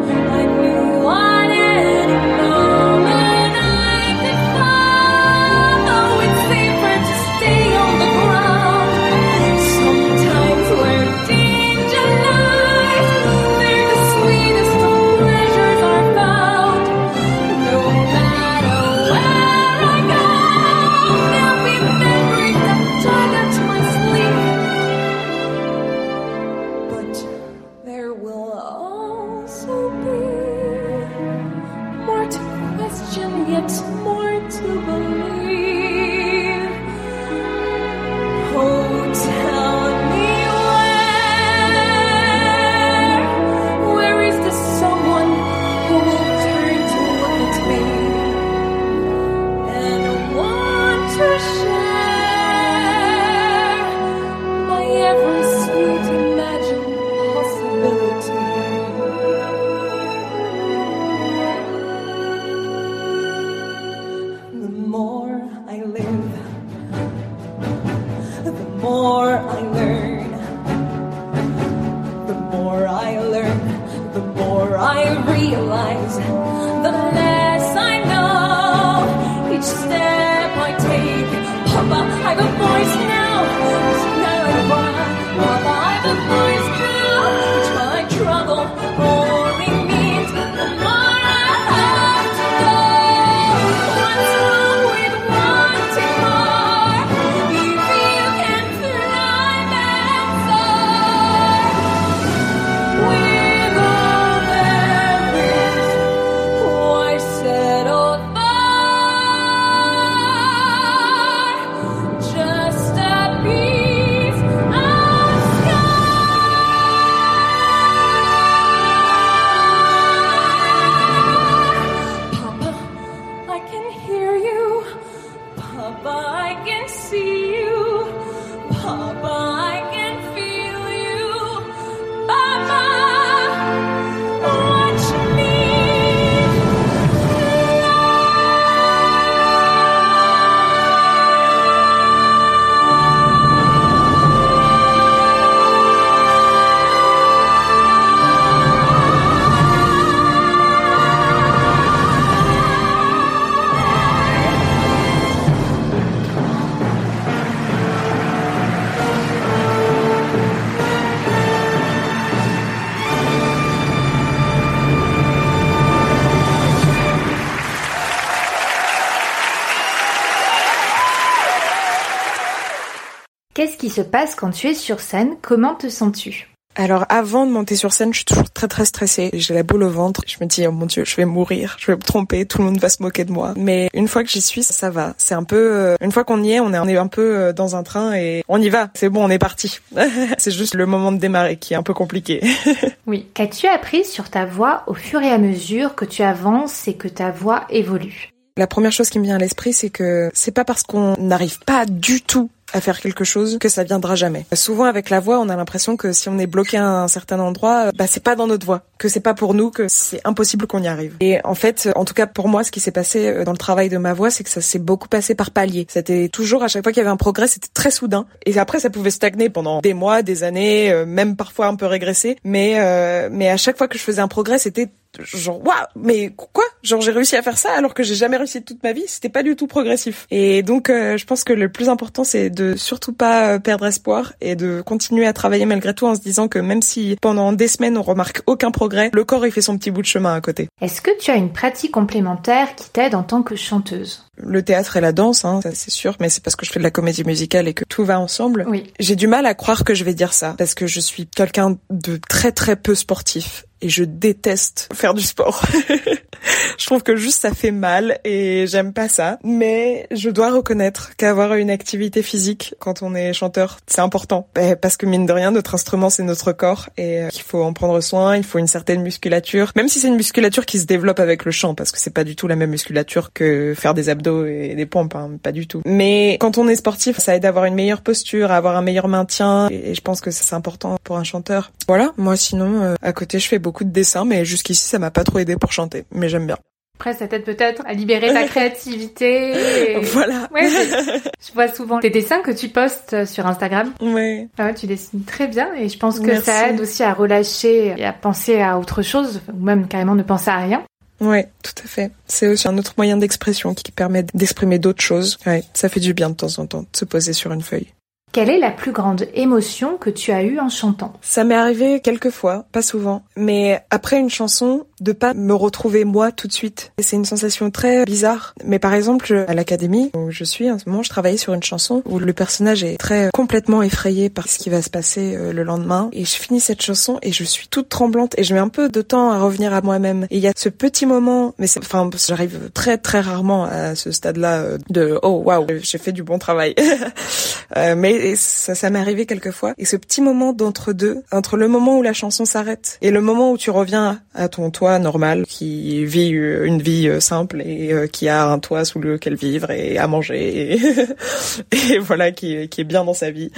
qui se passe quand tu es sur scène Comment te sens-tu? Alors avant de monter sur scène, je suis toujours très très stressée. J'ai la boule au ventre. Je me dis oh mon dieu, je vais mourir, je vais me tromper, tout le monde va se moquer de moi. Mais une fois que j'y suis, ça va. C'est un peu euh, une fois qu'on y est, on est on est un peu euh, dans un train et on y va. C'est bon, on est parti. c'est juste le moment de démarrer qui est un peu compliqué. Oui. Qu'as-tu appris sur ta voix au fur et à mesure que tu avances et que ta voix évolue? La première chose qui me vient à l'esprit, c'est que c'est pas parce qu'on n'arrive pas du tout à faire quelque chose que ça viendra jamais. Souvent avec la voix, on a l'impression que si on est bloqué à un certain endroit, euh, bah c'est pas dans notre voix, que c'est pas pour nous, que c'est impossible qu'on y arrive. Et en fait, en tout cas pour moi, ce qui s'est passé euh, dans le travail de ma voix, c'est que ça s'est beaucoup passé par paliers. C'était toujours à chaque fois qu'il y avait un progrès, c'était très soudain. Et après, ça pouvait stagner pendant des mois, des années, euh, même parfois un peu régresser. Mais euh, mais à chaque fois que je faisais un progrès, c'était genre waouh mais quoi? Genre j'ai réussi à faire ça alors que j'ai jamais réussi de toute ma vie? C'était pas du tout progressif. Et donc euh, je pense que le plus important c'est de surtout pas euh, perdre espoir et de continuer à travailler malgré tout en se disant que même si pendant des semaines on remarque aucun progrès le corps il fait son petit bout de chemin à côté. Est-ce que tu as une pratique complémentaire qui t'aide en tant que chanteuse? Le théâtre et la danse hein, ça c'est sûr mais c'est parce que je fais de la comédie musicale et que tout va ensemble. Oui. j'ai du mal à croire que je vais dire ça parce que je suis quelqu'un de très très peu sportif et je déteste faire du sport. je trouve que juste ça fait mal et j'aime pas ça. Mais je dois reconnaître qu'avoir une activité physique quand on est chanteur, c'est important. Ben, Parce que mine de rien, notre instrument c'est notre corps et euh, il faut en prendre soin, il faut une certaine musculature. Même si c'est une musculature qui se développe avec le chant parce que c'est pas du tout la même musculature que faire des abdos et des pompes, hein, pas du tout. Mais quand on est sportif, ça aide à avoir une meilleure posture, à avoir un meilleur maintien et je pense que c'est important pour un chanteur. Voilà, moi sinon euh, à côté je fais beaucoup de dessins mais jusqu'ici ça m'a pas trop aidé pour chanter, mais j'aime bien. Après, ça t'aide peut-être à libérer ta créativité. et- Voilà. Ouais, je, je vois souvent tes dessins que tu postes sur Instagram. Ouais. Ah ouais, tu dessines très bien et je pense que Merci. ça aide aussi à relâcher et à penser à autre chose, ou même carrément ne penser à rien. Ouais, tout à fait. C'est aussi un autre moyen d'expression qui permet d'exprimer d'autres choses. Ouais, ça fait du bien de temps en temps de se poser sur une feuille. Quelle est la plus grande émotion que tu as eue en chantant? Ça m'est arrivé quelques fois, pas souvent, mais après une chanson, de pas me retrouver moi tout de suite. C'est une sensation très bizarre. Mais par exemple, à l'académie où je suis en ce moment, je travaillais sur une chanson où le personnage est très complètement effrayé par ce qui va se passer euh, le lendemain. Et je finis cette chanson et je suis toute tremblante et je mets un peu de temps à revenir à moi-même. Et il y a ce petit moment, mais enfin, j'arrive très très rarement à ce stade-là euh, de oh waouh, j'ai fait du bon travail. Euh, mais ça, ça m'est arrivé quelquefois. Et ce petit moment d'entre deux, entre le moment où la chanson s'arrête et le moment où tu reviens à ton normal, qui vit une vie euh, simple et euh, qui a un toit sous lequel vivre et à manger et, voilà, qui, qui est bien dans sa vie.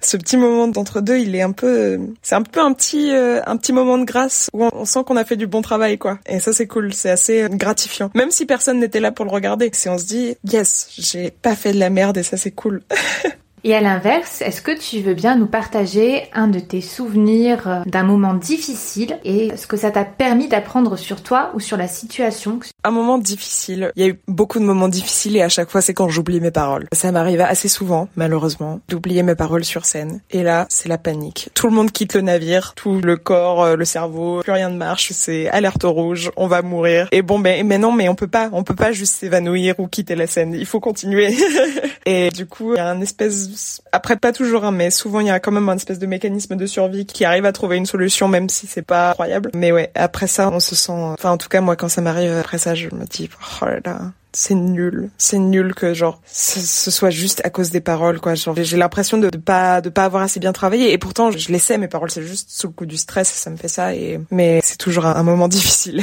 Ce petit moment d'entre deux, il est un peu, c'est un peu un petit, un petit moment de grâce où on, sent qu'on a fait du bon travail, quoi. Et ça, c'est cool, c'est assez gratifiant. Même si personne n'était là pour le regarder, si on se dit, yes, j'ai pas fait de la merde et ça, c'est cool. Et à l'inverse, est-ce que tu veux bien nous partager un de tes souvenirs euh, d'un moment difficile et ce que ça t'a permis d'apprendre sur toi ou sur la situation Un moment difficile. Il y a eu beaucoup de moments difficiles et à chaque fois c'est quand j'oublie mes paroles. Ça m'arrive assez souvent, malheureusement, d'oublier mes paroles sur scène. Et là, c'est la panique. Tout le monde quitte le navire, tout le corps, euh, le cerveau, plus rien ne marche, c'est alerte rouge, on va mourir. Et bon, ben, mais non, mais on peut pas, on peut pas juste s'évanouir ou quitter la scène. Il faut continuer. et du coup, il y a un espèce après pas toujours, hein, mais souvent il y a quand même un espèce de mécanisme de survie qui arrive à trouver une solution, même si c'est pas incroyable. Mais ouais, après ça, on se sent. Enfin, en tout cas, moi, quand ça m'arrive après ça, je me dis, oh là là, c'est nul, c'est nul que genre ce soit juste à cause des paroles quoi. Genre j'ai l'impression de, pas de pas avoir assez bien travaillé et pourtant je les sais mes paroles, c'est juste sous le coup du stress ça me fait ça et mais c'est toujours un moment difficile.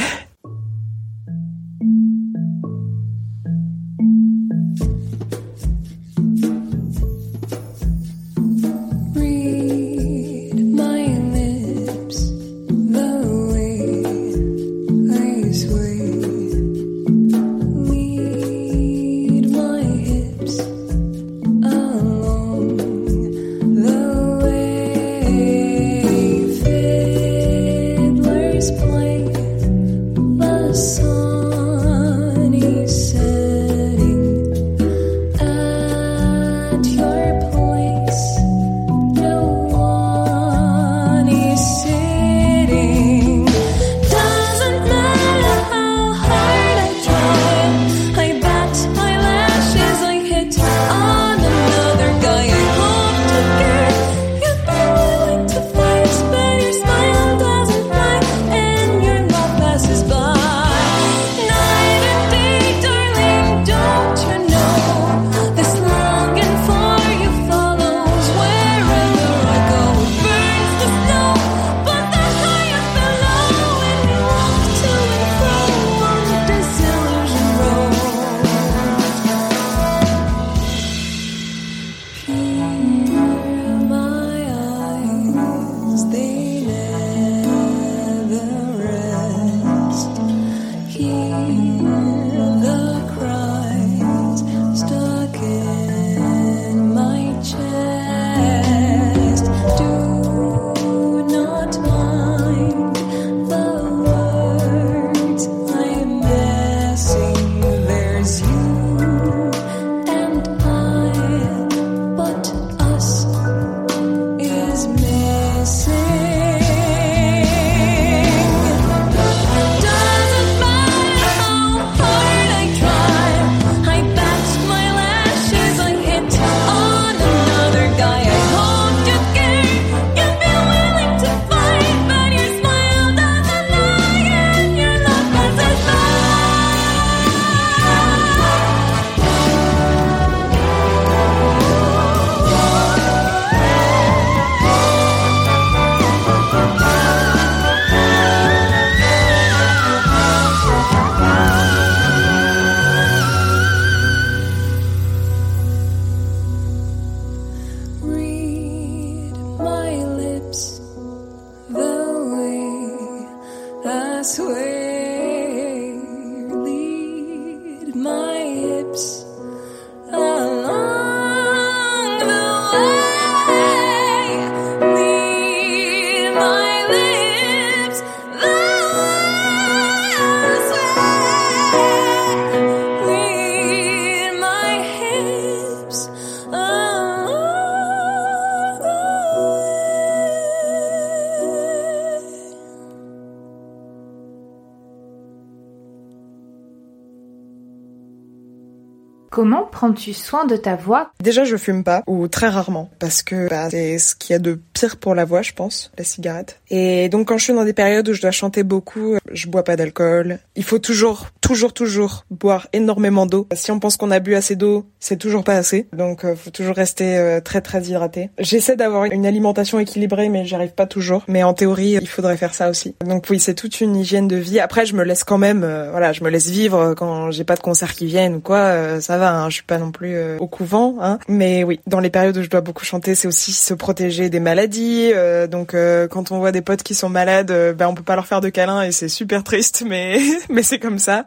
Prends-tu soin de ta voix Déjà, je fume pas, ou très rarement, parce que bah, c'est ce qu'il y a de pire pour la voix, je pense, la cigarette. Et donc, quand je suis dans des périodes où je dois chanter beaucoup, je bois pas d'alcool. Il faut toujours, toujours, toujours boire énormément d'eau. Si on pense qu'on a bu assez d'eau, c'est toujours pas assez. Donc, euh, faut toujours rester euh, très, très hydraté. J'essaie d'avoir une alimentation équilibrée, mais j'y arrive pas toujours. Mais en théorie, il faudrait faire ça aussi. Donc oui, c'est toute une hygiène de vie. Après, je me laisse quand même, euh, voilà, je me laisse vivre quand j'ai pas de concert qui viennent ou quoi. ça va, hein, je suis pas non plus euh, au couvent. Hein. Mais oui, dans les périodes où je dois beaucoup chanter, c'est aussi se protéger des maladies. Euh, donc euh, quand on voit des potes qui sont malades, ben on peut pas leur faire de câlins et c'est super triste, mais mais c'est comme ça.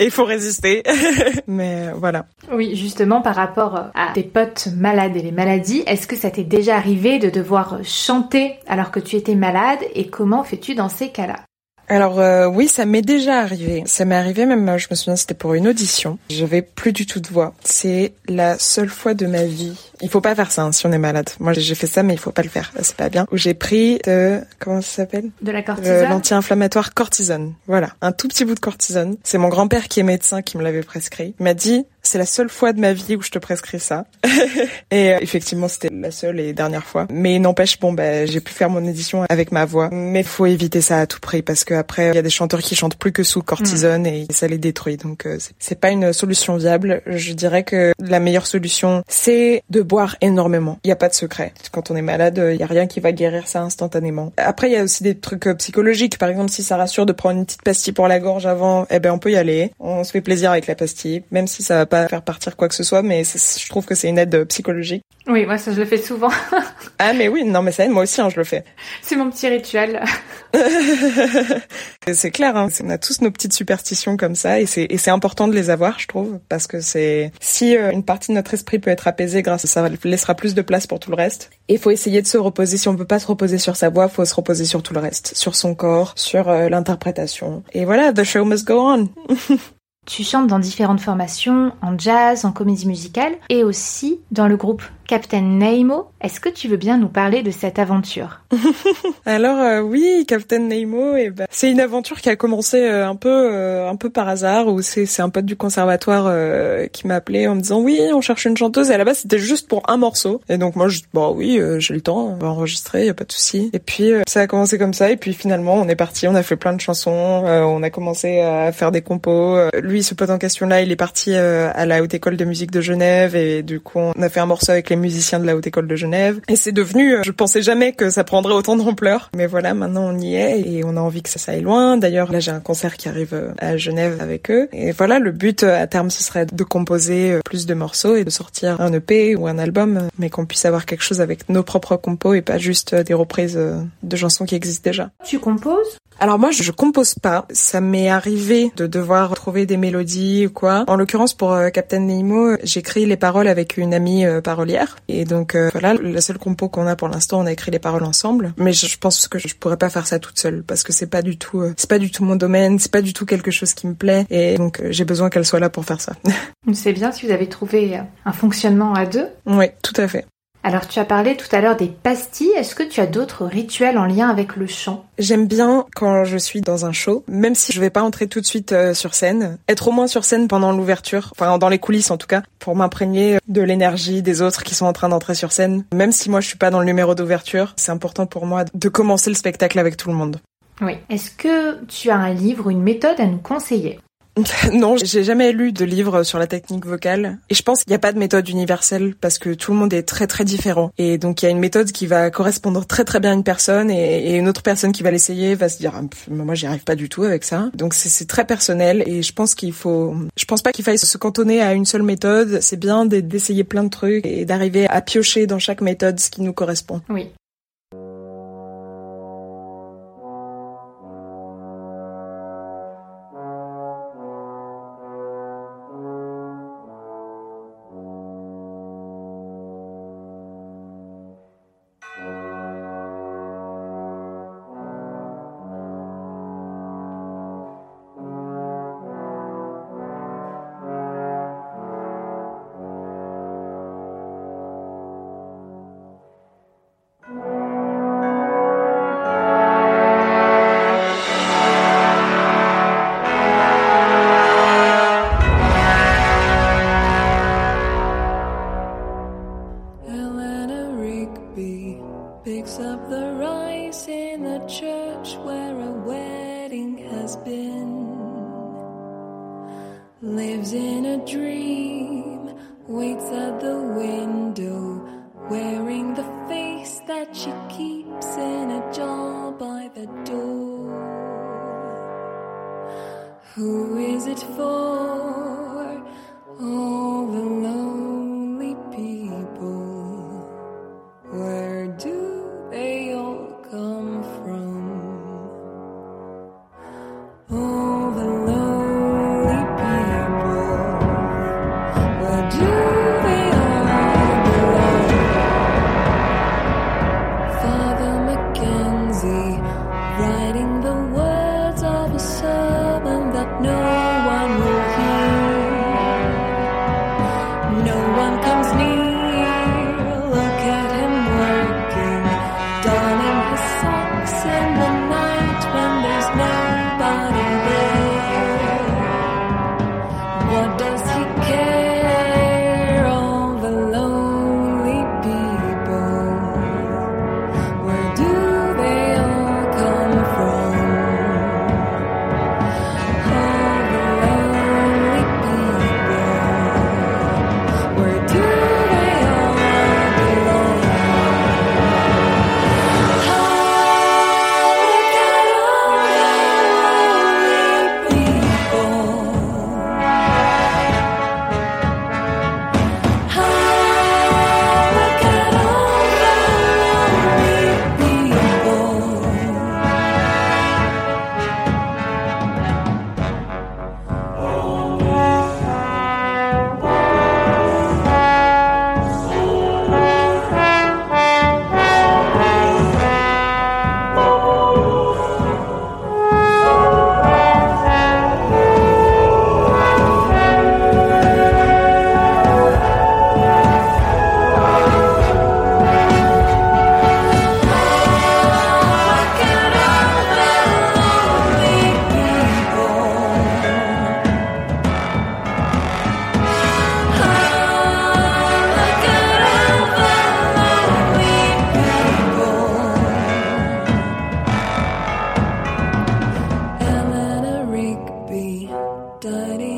Il faut résister. mais voilà. Oui, justement, par rapport à tes potes malades et les maladies, est-ce que ça t'est déjà arrivé de devoir chanter alors que tu étais malade et comment fais-tu dans ces cas-là? Alors euh, oui, ça m'est déjà arrivé. Ça m'est arrivé même, je me souviens, c'était pour une audition. J'avais plus du tout de voix. C'est la seule fois de ma vie. Il faut pas faire ça hein, si on est malade. Moi, j'ai fait ça, mais il faut pas le faire. C'est pas bien. Où j'ai pris de comment ça s'appelle? De la cortisone? L'anti-inflammatoire cortisone. Voilà, un tout petit bout de cortisone. C'est mon grand-père qui est médecin qui me l'avait prescrit. Il m'a dit c'est la seule fois de ma vie où je te prescris ça. et euh, effectivement, c'était la seule et dernière fois. Mais n'empêche, bon, bah, j'ai pu faire mon édition avec ma voix. Mais faut éviter ça à tout prix parce que après, il y a des chanteurs qui chantent plus que sous cortisone mm. et ça les détruit. Donc, euh, c'est pas une solution viable. Je dirais que la meilleure solution, c'est de boire énormément. Il n'y a pas de secret. Quand on est malade, il y a rien qui va guérir ça instantanément. Après, il y a aussi des trucs euh, psychologiques. Par exemple, si ça rassure de prendre une petite pastille pour la gorge avant, eh ben, on peut y aller. On se fait plaisir avec la pastille, même si ça va pas faire partir quoi que ce soit, mais je trouve que c'est une aide psychologique. Oui, moi ça je le fais souvent. ah mais oui, non mais ça aide, moi aussi hein, je le fais. C'est mon petit rituel. c'est clair, hein, on a tous nos petites superstitions comme ça et c'est important de les avoir, je trouve, parce que c'est si euh, une partie de notre esprit peut être apaisée grâce à ça, ça laissera plus de place pour tout le reste. Et il faut essayer de se reposer. Si on peut pas se reposer sur sa voix, faut se reposer sur tout le reste, sur son corps, sur euh, l'interprétation. Et voilà, the show must go on. Tu chantes dans différentes formations, en jazz, en comédie musicale et aussi dans le groupe Captain Nemo. Est-ce que tu veux bien nous parler de cette aventure Alors euh, oui, Captain Nemo, eh ben, c'est une aventure qui a commencé euh, un peu euh, un peu par hasard où c'est c'est un pote du conservatoire qui m'a appelé en me disant oui, on cherche une chanteuse et à la base c'était juste pour un morceau. Et donc moi je bon bah oui, j'ai le temps, on va enregistrer, y a pas de souci. Et puis ça a commencé comme ça et puis finalement on est parti, on a fait plein de chansons, on a commencé à faire des compos. lui ce pote en question là, il est parti à la haute école de musique de Genève et du coup on a fait un morceau avec les musiciens de la Haute École de Genève. Et c'est devenu, euh, je pensais jamais que ça prendrait autant d'ampleur. Mais voilà, maintenant on y est et on a envie que ça, aille loin. D'ailleurs, là j'ai un concert qui arrive euh, à Genève avec eux. Et voilà, le but euh, à terme, ce serait de composer plus de morceaux et de sortir un EP ou un album, mais qu'on puisse avoir quelque chose avec nos propres compos et pas juste des reprises de chansons qui existent déjà. Tu composes? Alors moi, je compose pas. Ça m'est arrivé de devoir trouver des mélodies ou quoi. En l'occurrence, pour Captain Nemo, j'écris les paroles avec une amie parolière et donc euh, voilà, la seule compo qu'on a pour l'instant, on a écrit les paroles ensemble. Mais je, pense que je pourrais pas faire ça toute seule parce que c'est pas du tout, euh, c'est pas du tout mon domaine, c'est pas du tout quelque chose qui me plaît. Et donc euh, j'ai besoin qu'elle soit là pour faire ça. c'est bien si vous avez trouvé un fonctionnement à deux. Oui, tout à fait. Alors tu as parlé tout à l'heure des pastilles, est-ce que tu as d'autres rituels en lien avec le chant? J'aime bien quand je suis dans un show, même si je vais pas entrer tout de suite euh, sur scène, être au moins sur scène pendant l'ouverture, enfin dans les coulisses en tout cas, pour m'imprégner de l'énergie des autres qui sont en train d'entrer sur scène. Même si moi je suis pas dans le numéro d'ouverture, c'est important pour moi de commencer le spectacle avec tout le monde. Oui. Est-ce que tu as un livre ou une méthode à nous conseiller? non, j'ai jamais lu de livre sur la technique vocale. Et je pense qu'il n'y a pas de méthode universelle parce que tout le monde est très très différent. Et donc il y a une méthode qui va correspondre très très bien à une personne et, une autre personne qui va l'essayer va se dire ah, moi j'y arrive pas du tout avec ça. Donc c'est très personnel et je pense qu'il faut, je pense pas qu'il faille se cantonner à une seule méthode. C'est bien d'essayer plein de trucs et d'arriver à piocher dans chaque méthode ce qui nous correspond. Oui.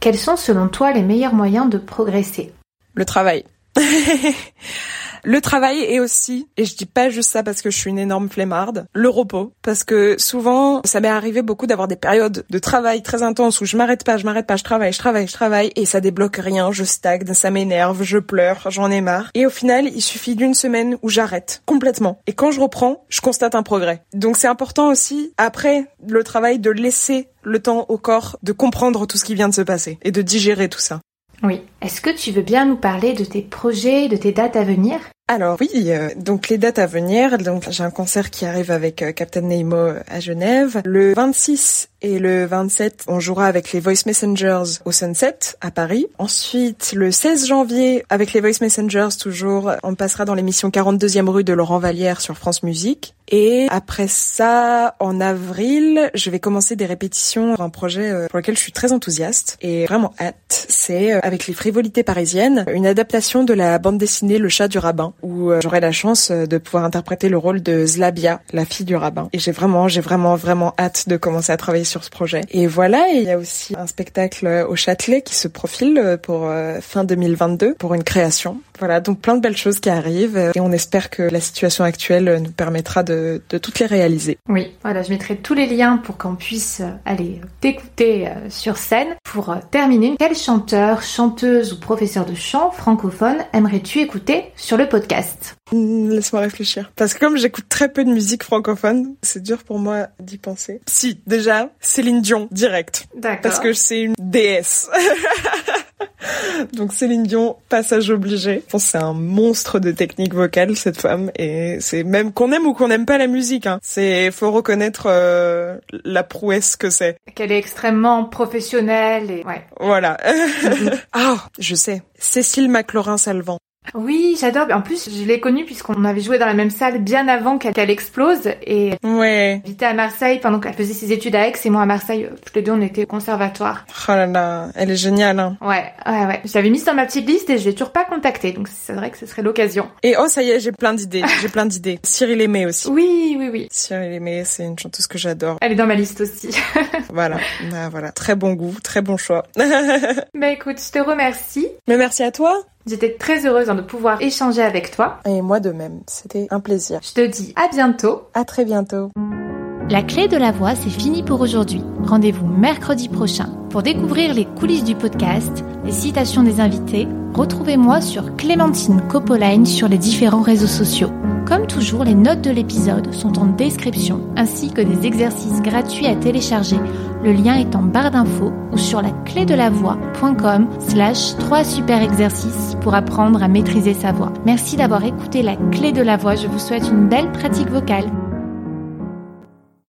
Quels sont selon toi les meilleurs moyens de progresser? Le travail le travail est aussi, et je dis pas juste ça parce que je suis une énorme flemmarde, le repos. Parce que souvent, ça m'est arrivé beaucoup d'avoir des périodes de travail très intenses où je m'arrête pas, je m'arrête pas, je travaille, je travaille, je travaille, et ça débloque rien, je stagne, ça m'énerve, je pleure, j'en ai marre. Et au final, il suffit d'une semaine où j'arrête complètement. Et quand je reprends, je constate un progrès. Donc c'est important aussi, après le travail, de laisser le temps au corps de comprendre tout ce qui vient de se passer et de digérer tout ça. Oui. Est-ce que tu veux bien nous parler de tes projets, de tes dates à venir? Alors oui, euh, donc les dates à venir, donc j'ai un concert qui arrive avec euh, Captain Nemo à Genève. Le 26 et le 27, on jouera avec les Voice Messengers au Sunset à Paris. Ensuite, le 16 janvier, avec les Voice Messengers toujours, on passera dans l'émission 42e rue de Laurent Vallière sur France Musique. Et après ça, en avril, je vais commencer des répétitions pour un projet euh, pour lequel je suis très enthousiaste et vraiment hâte. C'est avec les frivolités parisiennes, une adaptation de la bande dessinée Le chat du rabbin où euh, j'aurai la chance euh, de pouvoir interpréter le rôle de Zlabia, la fille du rabbin. Et j'ai vraiment, j'ai vraiment, vraiment hâte de commencer à travailler sur ce projet. Et voilà, il y a aussi un spectacle au Châtelet qui se profile euh, pour fin 2022 pour une création. Voilà, donc plein de belles choses qui arrivent et on espère que la situation actuelle nous permettra de, de toutes les réaliser. Oui, voilà, je mettrai tous les liens pour qu'on puisse aller t'écouter sur scène. Pour terminer, quel chanteur, chanteuse ou professeur de chant francophone aimerais-tu écouter sur le podcast? Hmm, laisse-moi réfléchir. Parce que comme j'écoute très peu de musique francophone, c'est dur pour moi d'y penser. Si, déjà, Céline Dion, direct. D'accord. Parce que c'est une déesse. Donc Céline Dion, passage obligé. Je pense c'est un monstre de technique vocale cette femme et c'est même qu'on aime ou qu'on n'aime pas la musique. Hein. C'est faut reconnaître euh, la prouesse que c'est. Qu'elle est extrêmement professionnelle et ouais. Voilà. ah, je sais. Cécile McLaurin-Salvant. Oui, j'adore. En plus, je l'ai connue puisqu'on avait joué dans la même salle bien avant qu'elle explose. Et ouais. j'étais à Marseille pendant qu'elle faisait ses études à Aix et moi à Marseille. Tous les deux, on était au conservatoire. Oh là là, elle est géniale. Hein. Ouais, ouais, ouais. Je l'avais mise dans ma petite liste et je l'ai toujours pas contactée. Donc c'est vrai que ce serait l'occasion. Et oh, ça y est, j'ai plein d'idées. j'ai plein d'idées. Cyril Aimé aussi. Oui, oui, oui. Cyril Aimé, c'est une chanteuse que j'adore. Elle est dans ma liste aussi. voilà, ah, voilà. Très bon goût, très bon choix. bah écoute, je te remercie. Mais merci à toi. J'étais très heureuse de pouvoir échanger avec toi. Et moi de même, c'était un plaisir. Je te dis à bientôt. À très bientôt. La clé de la voix, c'est fini pour aujourd'hui. Rendez-vous mercredi prochain pour découvrir les coulisses du podcast, les citations des invités. Retrouvez-moi sur Clémentine Copoline sur les différents réseaux sociaux. Comme toujours, les notes de l'épisode sont en description, ainsi que des exercices gratuits à télécharger. Le lien est en barre d'infos ou sur la clé de la voix.com slash 3 super exercices pour apprendre à maîtriser sa voix. Merci d'avoir écouté la clé de la voix. Je vous souhaite une belle pratique vocale.